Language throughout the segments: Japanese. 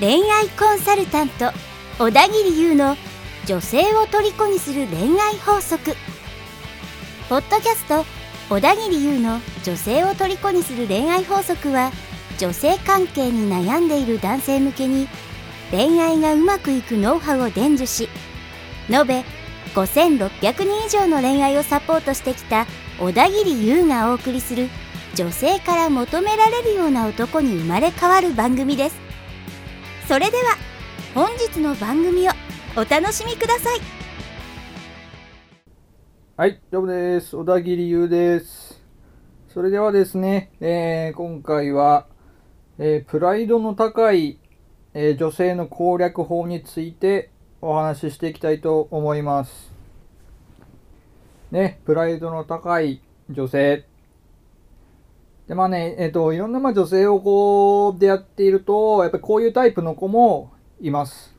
恋愛コンサルタント小田切優の女性を虜にする恋愛法則。ポッドキャスト小田切優の女性を虜にする恋愛法則は女性関係に悩んでいる男性向けに恋愛がうまくいくノウハウを伝授し延べ5600人以上の恋愛をサポートしてきた小田切優がお送りする女性から求められるような男に生まれ変わる番組ですそれでは本日の番組をお楽しみくださいはい、どうもです。小田切優です。それではですね、えー今回は、えープライドの高い、えー女性の攻略法についてお話ししていきたいと思います。ね、プライドの高い女性。で、まあね、えっ、と、いろんなまあ女性をこう、出会っていると、やっぱりこういうタイプの子もいます。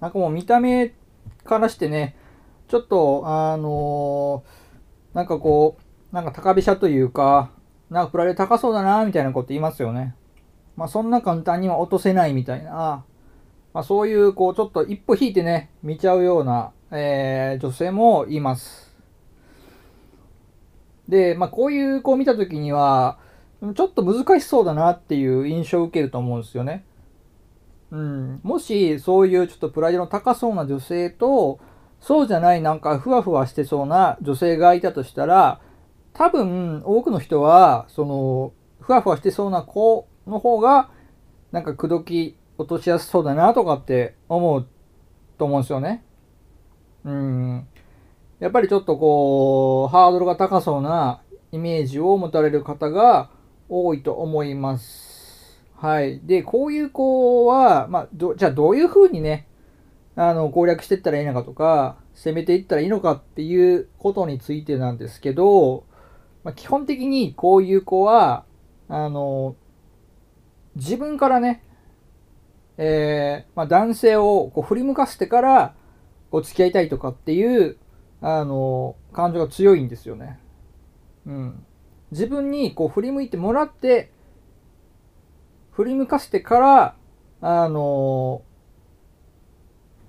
なんかもう見た目からしてね、ちょっと、あのーなんかこう、なんか高飛車というか、なんかプライド高そうだな、みたいなこと言いますよね。まあそんな簡単には落とせないみたいな、まあそういう、こう、ちょっと一歩引いてね、見ちゃうような、えー女性もいます。で、まあこういう子を見たときには、ちょっと難しそうだなっていう印象を受けると思うんですよね。うん、もしそういうちょっとプライドの高そうな女性とそうじゃないなんかふわふわしてそうな女性がいたとしたら多分多くの人はそのふわふわしてそうな子の方がなんか口説き落としやすそうだなとかって思うと思うんですよね。うん。やっぱりちょっとこうハードルが高そうなイメージを持たれる方が多いと思います。はい。で、こういう子は、まあ、どじゃあどういうふうにね、あの、攻略していったらいいのかとか、攻めていったらいいのかっていうことについてなんですけど、まあ、基本的にこういう子は、あの、自分からね、えーまあ、男性をこう振り向かせてから、こう付き合いたいとかっていう、あの、感情が強いんですよね。うん。自分にこう振り向いてもらって、振り向かせてから、あの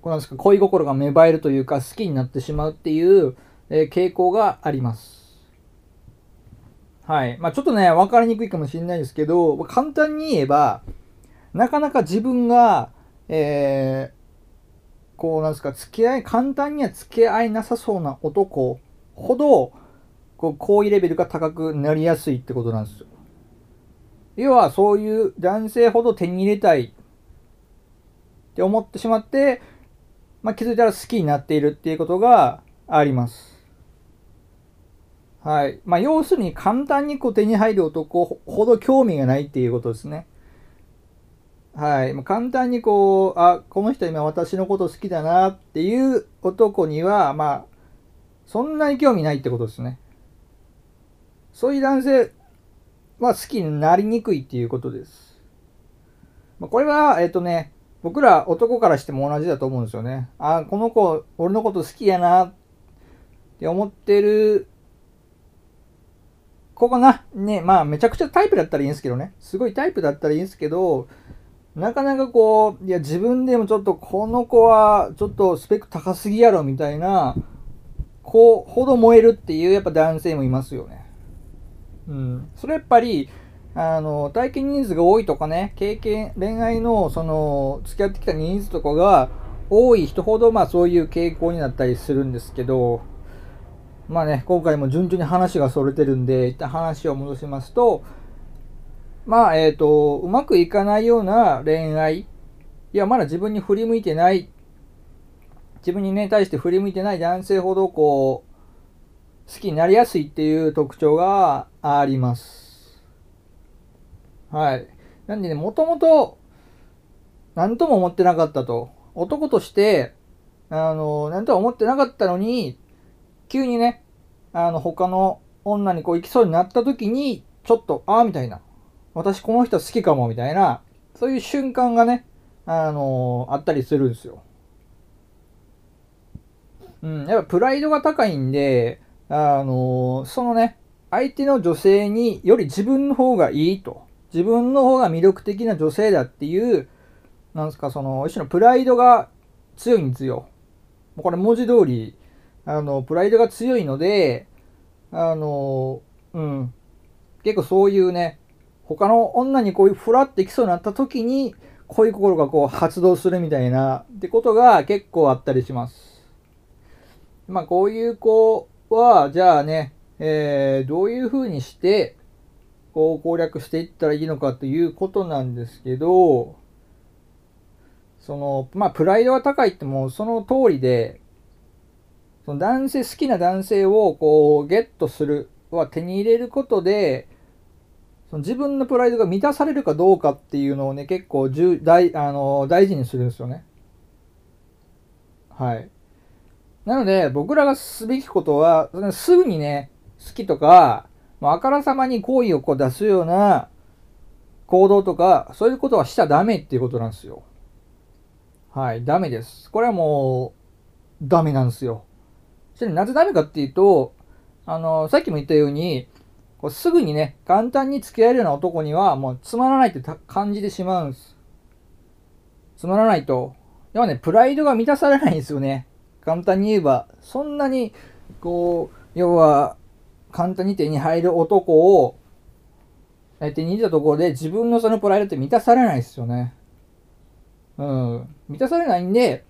こうなんですか、恋心が芽生えるというか、好きになってしまうっていう、えー傾向があります。はい。まあちょっとね、分かりにくいかもしれないですけど、簡単に言えば、なかなか自分が、えーこうなんですか、付き合い、簡単には付き合いなさそうな男ほど、こう、好意レベルが高くなりやすいってことなんですよ。要はそういう男性ほど手に入れたいって思ってしまって、まあ、気づいたら好きになっているっていうことがあります。はい。まあ、要するに簡単にこう手に入る男ほど興味がないっていうことですね。はい。簡単にこう、あ、この人今私のこと好きだなっていう男には、まあ、そんなに興味ないってことですね。そういう男性は好きになりにくいっていうことです。まあ、これは、えっ、とね、僕ら男からしても同じだと思うんですよね。あ、この子、俺のこと好きやなって思ってる子がな、ね、まあめちゃくちゃタイプだったらいいんですけどね。すごいタイプだったらいいんですけど、なかなかこう、いや自分でもちょっとこの子はちょっとスペック高すぎやろみたいな、子ほど燃えるっていうやっぱ男性もいますよね。うん。それやっぱり、あの、体験人数が多いとかね、経験、恋愛のその、付き合ってきた人数とかが多い人ほど、まあそういう傾向になったりするんですけど、まあね、今回も順々に話がそれてるんで、一旦話を戻しますと、まあ、えっ、と、うまくいかないような恋愛、いや、まだ自分に振り向いてない、自分にね、対して振り向いてない男性ほど、こう、好きになりやすいっていう特徴があります。はい。なんでね、もともと、何とも思ってなかったと。男として、あの、何とも思ってなかったのに、急にね、あの、他の女にこう行きそうになった時に、ちょっと、ああ、みたいな。私この人好きかも、みたいな、そういう瞬間がね、あのあったりするんですよ。うん、やっぱプライドが高いんで、あのそのね、相手の女性により自分の方がいいと。自分の方が魅力的な女性だっていう、なんですか、その、一種のプライドが強いんですよ。これ文字通り、あの、プライドが強いので、あの、うん。結構そういうね、他の女にこういうふらってきそうになった時に、恋心がこう発動するみたいなってことが結構あったりします。まあこういう子は、じゃあね、えー、どういうふうにして、こう攻略していったらいいのかということなんですけど、その、まあプライドが高いってもうその通りで、その男性、好きな男性をこうゲットする、は手に入れることで、その自分のプライドが満たされるかどうかっていうのをね、結構重大あの大事にするんですよね。はい。なので、僕らがすべきことは、すぐにね、好きとか、まあ、あからさまに好意をこう出すような行動とか、そういうことはしちゃダメっていうことなんですよ。はい、ダメです。これはもう、ダメなんですよ。それなぜダメかっていうと、あの、さっきも言ったように、こうすぐにね、簡単に付き合えるような男にはもうつまらないって感じてしまうんです。つまらないと。でもね、プライドが満たされないんですよね。簡単に言えば。そんなに、こう、要は、簡単に手に入る男を、手に入れたところで自分のそのプライドって満たされないですよね。うん。満たされないんで、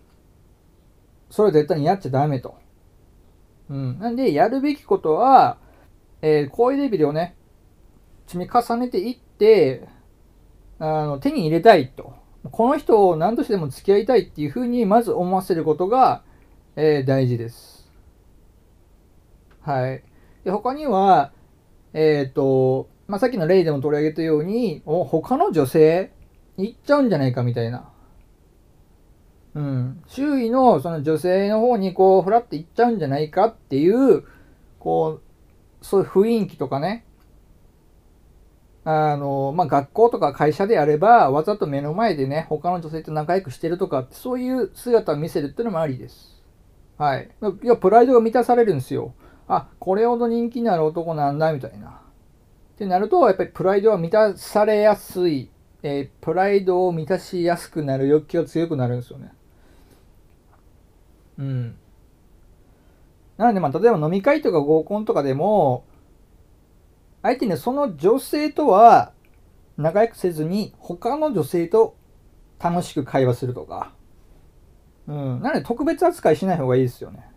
それ絶対にやっちゃダメと。うん。なんで、やるべきことは、えー、こういうレベルをね、積み重ねていって、あの、手に入れたいと。この人を何としてでも付き合いたいっていうふうに、まず思わせることが、えー、大事です。はい。で、他には、えっ、ー、と、まあ、さっきの例でも取り上げたように、お他の女性に行っちゃうんじゃないかみたいな。うん。周囲のその女性の方にこう、ふらって行っちゃうんじゃないかっていう、こう、そういう雰囲気とかね、あの、まあ、学校とか会社であれば、わざと目の前でね、他の女性と仲良くしてるとか、そういう姿を見せるっていうのもありです。はい。いや、プライドが満たされるんですよ。あ、これほど人気のある男なんだ、みたいな。ってなると、やっぱりプライドは満たされやすい、えー、プライドを満たしやすくなる欲求が強くなるんですよね。うん。なので、まあ、例えば飲み会とか合コンとかでも、相手にその女性とは仲良くせずに、他の女性と楽しく会話するとか。うん。なので、特別扱いしない方がいいですよね。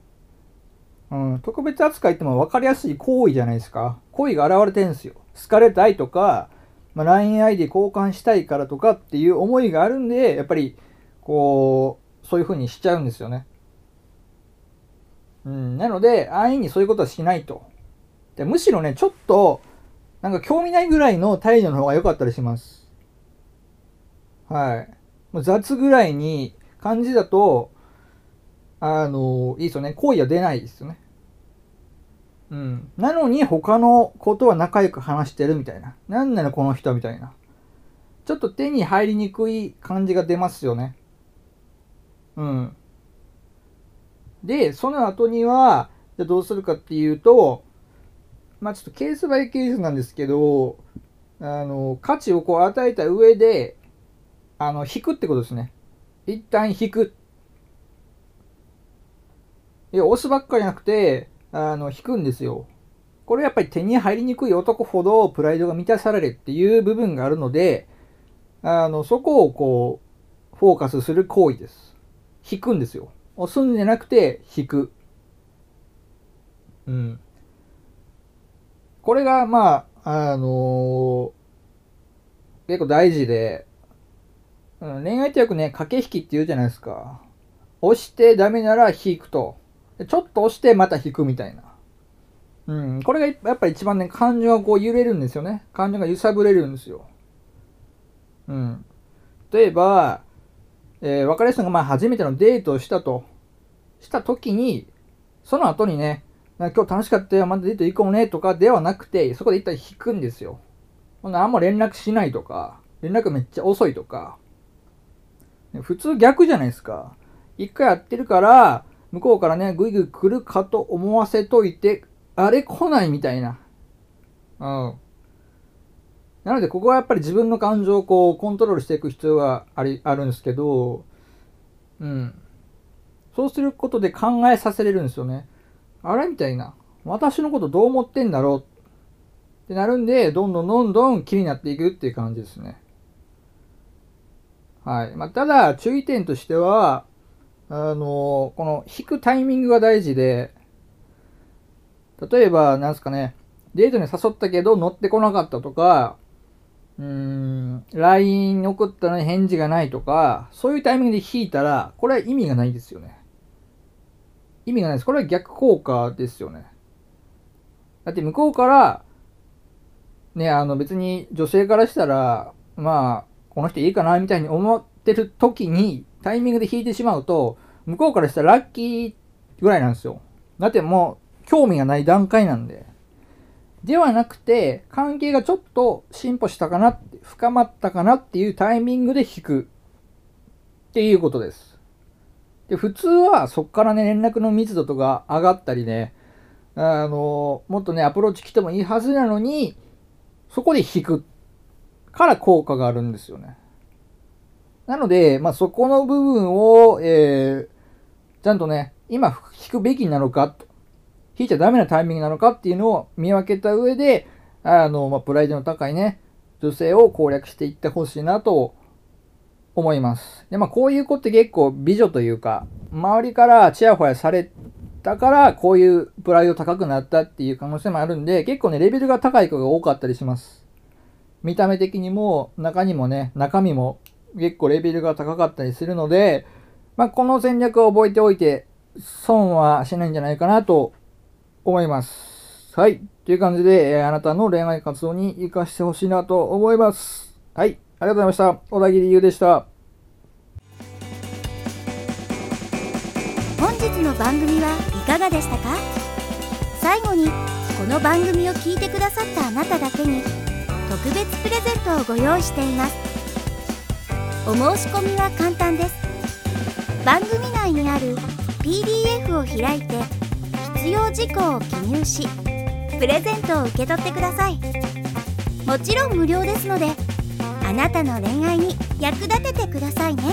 うん。特別扱いっても分かりやすい行為じゃないですか。行為が現れてるんですよ。好かれたいとか、まあ、LINEID 交換したいからとかっていう思いがあるんで、やっぱり、こう、そういう風にしちゃうんですよね。うん、なので、安易にそういうことはしないと。でむしろね、ちょっと、なんか興味ないぐらいの態度の方が良かったりします。はい。もう雑ぐらいに感じだと、あの、いいですよね。好意は出ないですよね。うん。なのに他のことは仲良く話してるみたいな。なんなのこの人みたいな。ちょっと手に入りにくい感じが出ますよね。うん。で、その後には、じゃどうするかっていうと、まあちょっとケースバイケースなんですけど、あの、価値をこう与えた上で、あの、引くってことですね。一旦引く。いや、押すばっかりじゃなくて、あの、引くんですよ。これやっぱり手に入りにくい男ほどプライドが満たされるっていう部分があるので、あの、そこをこう、フォーカスする行為です。引くんですよ。押すんじゃなくて引く。うん。これが、まあ、あのー、結構大事で、うん、恋愛ってよくね、駆け引きって言うじゃないですか。押してダメなら引くと。ちょっと押してまた引くみたいな。うん。これがやっぱり一番ね、感情がこう揺れるんですよね。感情が揺さぶれるんですよ。うん。例えば、えー、別れる人がまあ初めてのデートをしたと、した時に、その後にね、今日楽しかったよ、またデート行こうねとかではなくて、そこで一旦引くんですよ。ほんあんま連絡しないとか、連絡めっちゃ遅いとか。普通逆じゃないですか。一回やってるから、向こうからね、ぐいぐい来るかと思わせといて、あれ来ないみたいな。うん。なので、ここはやっぱり自分の感情をこう、コントロールしていく必要があり、あるんですけど、うん。そうすることで考えさせれるんですよね。あれみたいな。私のことどう思ってんだろうってなるんで、どんどんどんどん気になっていくっていう感じですね。はい。まあ、ただ、注意点としては、あの、この引くタイミングが大事で、例えば、なんですかね、デートに誘ったけど乗ってこなかったとか、うーん、LINE 送ったのに返事がないとか、そういうタイミングで引いたら、これは意味がないですよね。意味がないです。これは逆効果ですよね。だって向こうから、ね、あの別に女性からしたら、まあ、この人いいかなみたいに思ってる時にタイミングで引いてしまうと、向こうからしたらラッキーぐらいなんですよ。だってもう興味がない段階なんで。ではなくて、関係がちょっと進歩したかな、深まったかなっていうタイミングで引くっていうことです。で、普通はそこからね、連絡の密度とか上がったりね、あの、もっとね、アプローチ来てもいいはずなのに、そこで引くから効果があるんですよね。なので、まあ、そこの部分を、えー、ちゃんとね、今引くべきなのかと、引いちゃダメなタイミングなのかっていうのを見分けた上で、あの、まあ、プライドの高いね、女性を攻略していってほしいなと思います。で、まあ、こういう子って結構美女というか、周りからチヤホヤされたから、こういうプライド高くなったっていう可能性もあるんで、結構ね、レベルが高い子が多かったりします。見た目的にも、中にもね、中身も結構レベルが高かったりするので、まあ、この戦略を覚えておいて、損はしないんじゃないかなと思います。はい。という感じで、えーあなたの恋愛活動に活かしてほしいなと思います。はい。ありがとうございました。小田切優でした。本日の番組はいかがでしたか？最後にこの番組を聞いてくださったあなただけに特別プレゼントをご用意していますお申し込みは簡単です番組内にある PDF を開いて必要事項を記入しプレゼントを受け取ってください。もちろん無料ですのであなたの恋愛に役立ててくださいね。